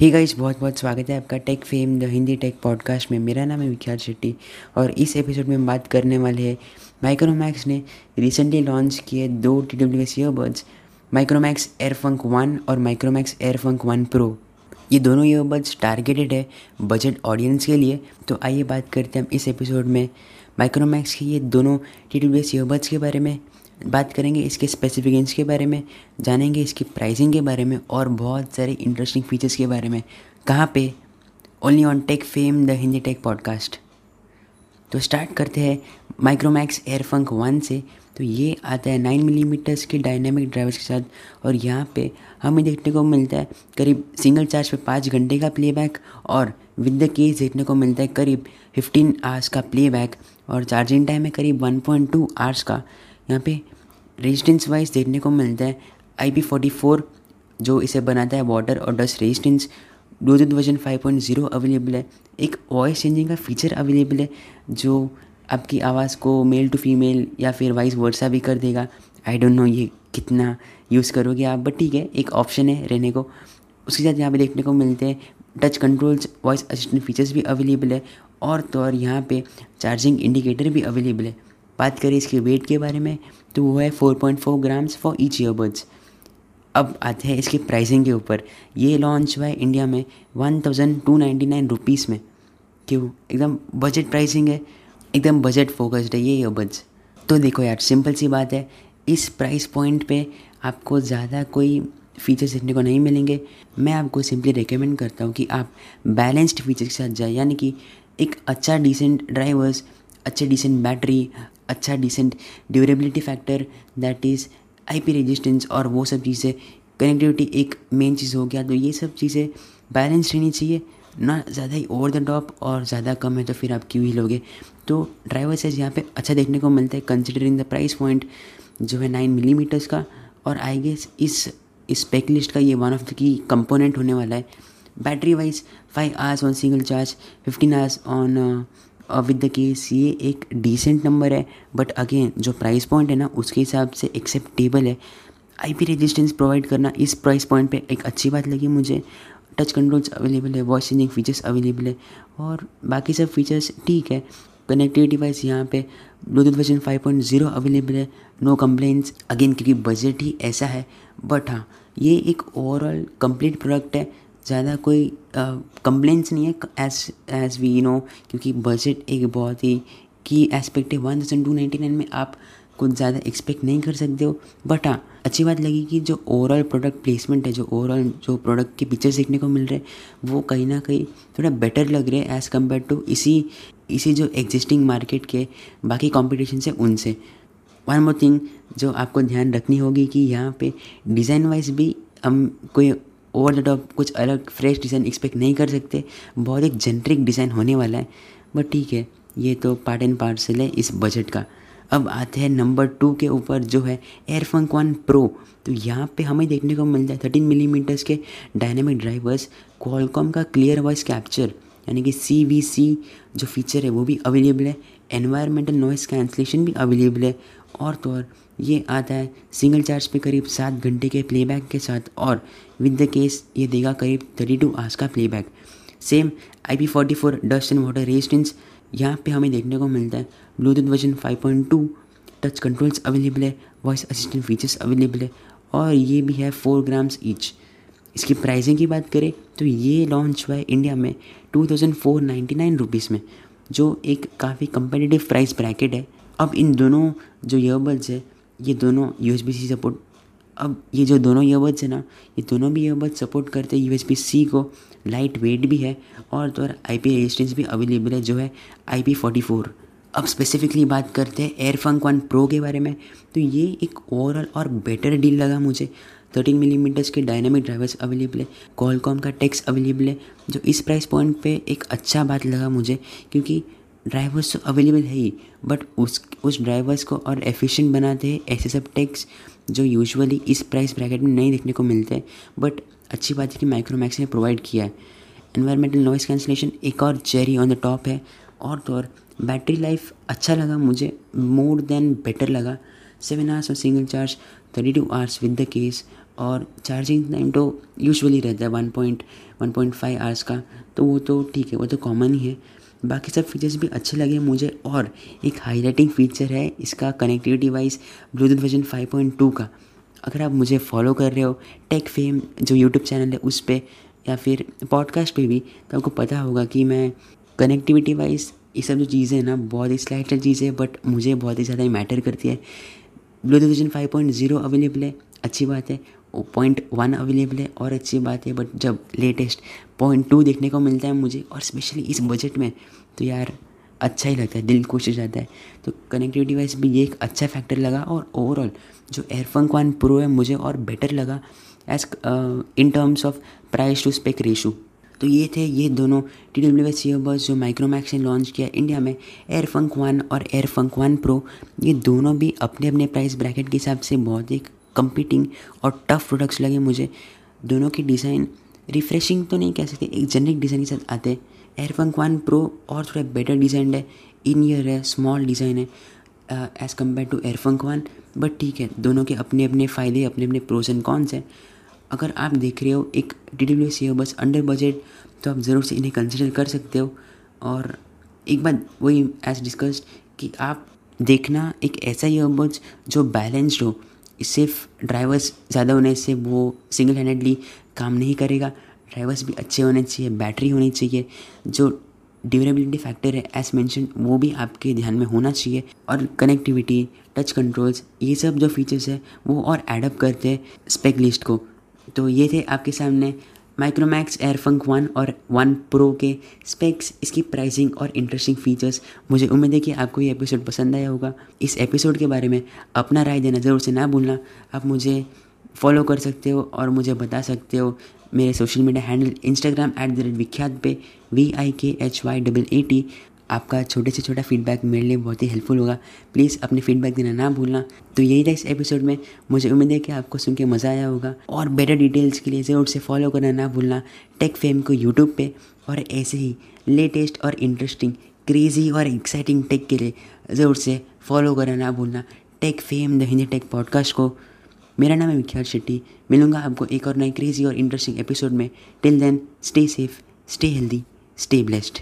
ही guys बहुत बहुत स्वागत है आपका Tech Fame the Hindi tech podcast में। मेरा नाम है विख्यात शेट्टी और इस एपिसोड में हम बात करने वाले हैं माइक्रोमैक्स ने रिसेंटली लॉन्च किए दो T W S earbuds Micromax Airfunk one और माइक्रोमैक्स एयरफंक वन प्रो ये दोनों ईयरबड्स टारगेटेड है बजट ऑडियंस के लिए। तो आइए बात करते हैं हम इस एपिसोड में माइक्रोमैक्स के ये दोनों टी डब्ल्यू एस ईयरबड्स के बारे में। बात करेंगे इसके स्पेसिफिकेशंस के बारे में, जानेंगे इसकी प्राइसिंग के बारे में और बहुत सारे इंटरेस्टिंग फीचर्स के बारे में। कहाँ पे? Only on Tech Fame the Hindi tech podcast तो स्टार्ट करते हैं माइक्रोमैक्स एयरफंक वन से। तो ये आता है नाइन मिलीमीटर्स के डायनामिक ड्राइवर्स के साथ और यहाँ पे हमें देखने को मिलता है करीब सिंगल चार्ज पे पाँच घंटे का प्लेबैक और विद द केस देखने को मिलता है करीब फिफ्टीन आवर्स का प्लेबैक और चार्जिंग टाइम है करीब वन पॉइंट टू आवर्स का। यहाँ पे रेजिस्टेंस वाइज देखने को मिलता है आई पी फोर्टी फोर जो इसे बनाता है वाटर और dust resistance Bluetooth version 5.0 available है। एक वॉइस चेंजिंग का फीचर अवेलेबल है जो आपकी आवाज़ को मेल टू फीमेल या फिर वाइस वर्सा भी कर देगा। आई डोंट नो ये कितना यूज़ करोगे आप बट ठीक है, एक ऑप्शन है रहने को। उसके साथ यहाँ पे देखने को मिलते हैं touch controls voice assistant features भी अवेलेबल है और तो और यहाँ पे चार्जिंग इंडिकेटर भी अवेलेबल है। बात करें इसके वेट के बारे में तो वो है 4.4 ग्राम्स फॉर ईच ईयरबड्स अब आते हैं इसके प्राइसिंग के ऊपर। ये लॉन्च हुआ है इंडिया में one thousand two ninety nine rupees में क्यों एकदम बजट प्राइसिंग है, एकदम बजट फोकस्ड है ये ईयरबड्स तो देखो यार सिंपल सी बात है, इस प्राइस पॉइंट पे आपको ज़्यादा कोई फीचर्स देखने को नहीं मिलेंगे। मैं आपको सिंपली रिकमेंड करता हूँ कि आप बैलेंस्ड फीचर के साथ जाए। यानी कि एक अच्छा डिसेंट ड्राइवर्स अच्छे डिसेंट बैटरी अच्छा decent durability factor that is IP resistance और वो सब चीज़ें कनेक्टिविटी एक मेन चीज़ हो गया। तो ये सब चीज़ें बैलेंस रहनी चाहिए, ना ज़्यादा ही ओवर द टॉप और ज़्यादा कम है तो फिर आप क्यों ही लोगे? तो ड्राइवर साइज़ यहाँ पे अच्छा देखने को मिलता है कंसिडरिंग द प्राइस पॉइंट जो है नाइन मिलीमीटर्स का और आई गेस इस इस पैक लिस्ट का ये one of the key component होने वाला है। Battery wise five hours on single charge fifteen hours on with the case ये एक डिसेंट नंबर है बट अगेन जो प्राइस पॉइंट है ना, उसके हिसाब से एक्सेप्टेबल है। आईपी रेजिस्टेंस प्रोवाइड करना इस प्राइस पॉइंट पे एक अच्छी बात लगी मुझे। टच कंट्रोल्स अवेलेबल है वॉइस चेंजिंग फीचर्स अवेलेबल है, और बाकी सब फीचर्स ठीक है। कनेक्टिविटी वाइज यहाँ पे ब्लूटूथ वर्जन 5.0 अवेलेबल है नो कंप्लेंट्स अगेन क्योंकि बजट ही ऐसा है बट हाँ ये एक ओवरऑल कंप्लीट प्रोडक्ट है। ज़्यादा कोई कंप्लेंट्स नहीं है एज एज वी नो क्योंकि बजट एक बहुत ही की एस्पेक्ट है। One thousand two ninety nine में आप कुछ ज़्यादा एक्सपेक्ट नहीं कर सकते हो। बट हाँ अच्छी बात लगी कि जो ओवरऑल प्रोडक्ट प्लेसमेंट है, जो ओवरऑल जो प्रोडक्ट के पिक्चर्स देखने को मिल रहे हैं, वो कहीं ना कहीं थोड़ा बेटर लग रहे हैं एज़ कंपेयर टू इसी इसी जो एग्जिस्टिंग मार्केट के बाकी कॉम्पिटिशन से उनसे। वन मोर थिंग जो आपको ध्यान रखनी होगी कि यहाँ पे डिज़ाइन वाइज भी हम कोई ओवर द टॉप कुछ अलग फ्रेश डिज़ाइन एक्सपेक्ट नहीं कर सकते। बहुत एक जेनरिक डिज़ाइन होने वाला है। बट ठीक है, ये तो पार्ट एंड पार्सल है इस बजट का। अब आते हैं नंबर टू के ऊपर जो है एयरफंक वन प्रो तो यहाँ पे हमें देखने को मिलता है थर्टीन मिलीमीटर्स के डायनेमिक ड्राइवर्स क्वालकॉम का क्लियर वॉइस कैप्चर यानी कि सी वी सी जो फीचर है वो भी अवेलेबल है। एनवायरमेंटल नॉइस कैंसलेशन भी अवेलेबल है। और तो और ये आता है। सिंगल चार्ज पे करीब सात घंटे के प्लेबैक के साथ और विद द केस ये देगा करीब थर्टी टू आवर्स का playback same I P forty four dust and water resistance यहाँ पे हमें देखने को मिलता है। Bluetooth version five point two touch controls available है। वॉइस असिस्टेंट फीचर्स अवेलेबल है। और ये भी है फोर ग्राम्स ईच इसकी प्राइसिंग की बात करें तो ये लॉन्च हुआ है इंडिया में two thousand four ninety nine rupees में, जो एक काफ़ी कंपेटिटिव प्राइस ब्रैकेट है। अब इन दोनों जो ईयरबड्स है ये दोनों यू सी सपोर्ट अब ये जो दोनों ईयरबड्स है ना, ये दोनों भी ईयरबड्स सपोर्ट करते हैं यू एस सी को। लाइट वेट भी है और तो आई पी रेजिस्टेंस भी अवेलेबल है, जो है आई पी फोर्टी फोर अब स्पेसिफिकली बात करते हैं एयरफंक वन प्रो के बारे में तो ये एक ओवरऑल और बेटर डील लगा मुझे। थर्टीन मिलीमीटर्स के डायनामिक ड्राइवर्स अवेलेबल है कॉलकॉम का टेक्स अवेलेबल है, जो इस प्राइस पॉइंट पे एक अच्छा बात लगा मुझे, क्योंकि ड्राइवर्स तो अवेलेबल है ही बट उस उस ड्राइवर्स को और एफिशिएंट बनाते हैं ऐसे सब टेक्स जो यूजुअली इस प्राइस ब्रैकेट में नहीं देखने को मिलते बट अच्छी बात है कि माइक्रोमैक्स ने प्रोवाइड किया है। इन्वायरमेंटल नॉइस कैंसिलेशन एक और चेरी ऑन द टॉप है, और तो और बैटरी लाइफ अच्छा लगा मुझे मोर देन बेटर लगा। सेवन आवर्स और single charge thirty two hours with the case और चार्जिंग टाइम तो यूजुअली रहता है one point one point five hours का तो वो तो ठीक है, वो तो कॉमन ही है। बाकी सब फीचर्स भी अच्छे लगे मुझे और एक हाईलाइटिंग फीचर है इसका कनेक्टिविटी वाइज ब्लूटूथ वर्जन 5.2 का। अगर आप मुझे फॉलो कर रहे हो टेक फेम जो यूट्यूब चैनल है उस पर या फिर पॉडकास्ट पे भी तो आपको पता होगा कि मैं कनेक्टिविटी वाइज ये सब जो चीज़ें हैं ना, बहुत ही स्लाइट चीज़ें है बट मुझे बहुत ही ज़्यादा मैटर करती है। Bluetooth version five point zero available है, अच्छी बात है। पॉइंट वन अवेलेबल है और अच्छी बात है बट जब लेटेस्ट पॉइंट टू देखने को मिलता है मुझे और स्पेशली इस बजट में तो यार अच्छा ही लगता है, दिल खुश हो जाता है। तो कनेक्टिविटी वाइज भी ये एक अच्छा फैक्टर लगा और ओवरऑल जो एयरफोन वन प्रो है मुझे और बेटर लगा as in terms of price to spec ratio तो ये थे ये दोनों टी डब्ल्यू एस ईयरबड्स जो माइक्रोमैक्स ने लॉन्च किया इंडिया में एयरफंक वन और एयरफंक वन प्रो ये दोनों भी अपने अपने प्राइस ब्रैकेट के हिसाब से बहुत ही कंपीटिंग और टफ प्रोडक्ट्स लगे मुझे। दोनों की डिज़ाइन रिफ्रेशिंग तो नहीं कह सकते, एक जेनरिक डिज़ाइन के साथ आते हैं। एयरफंक वन प्रो और थोड़ा बेटर डिज़ाइन है। इन ईयर है स्मॉल डिज़ाइन है as compare to Airfunk one but ठीक है, दोनों के अपने अपने फ़ायदे, अपने अपने प्रोज एंड कॉन्स हैं। अगर आप देख रहे हो एक डी डब्ल्यू सी बस अंडर बजट तो आप ज़रूर से इन्हें कंसिडर कर सकते हो। और एक बात वही एज डिस्कस्ड कि आप देखना एक ऐसा ईयरबड्स जो बैलेंस्ड हो। सिर्फ़ ड्राइवर्स ज़्यादा होने से वो सिंगल हैंडेडली काम नहीं करेगा। ड्राइवर्स भी अच्छे होने चाहिए बैटरी होनी चाहिए। जो ड्यूरेबिलिटी फैक्टर है एज मैंशन वो भी आपके ध्यान में होना चाहिए। और कनेक्टिविटी टच कंट्रोल्स ये सब जो फीचर्स है, वो और एडअप करते हैं स्पेक लिस्ट को। तो ये थे आपके सामने माइक्रोमैक्स एयरफंक वन और वन प्रो के स्पेक्स इसकी प्राइसिंग और इंटरेस्टिंग फीचर्स मुझे उम्मीद है कि आपको ये एपिसोड पसंद आया होगा। इस एपिसोड के बारे में अपना राय देना ज़रूर से ना भूलना। आप मुझे फॉलो कर सकते हो और मुझे बता सकते हो। मेरे social media handle Instagram at the rate Vikhyat पे V I K H Y double A T आपका छोटे से छोटा फीडबैक मेरे लिए बहुत ही हेल्पफुल होगा। प्लीज़ अपने फीडबैक देना ना भूलना। तो यही था इस एपिसोड में। मुझे उम्मीद है कि आपको सुन के मज़ा आया होगा। और बेटर डिटेल्स के लिए ज़रूर से फॉलो करना ना भूलना टेक फेम को यूट्यूब पे। और ऐसे ही लेटेस्ट और इंटरेस्टिंग क्रेजी और एक्साइटिंग टेक के लिए ज़रूर से फॉलो करना ना भूलना Tech Fame the Hindi tech podcast को। मेरा नाम है विख्यात शेट्टी। मिलूँगा आपको एक और नई क्रेजी और इंटरेस्टिंग एपिसोड में। Till then stay safe stay healthy stay blessed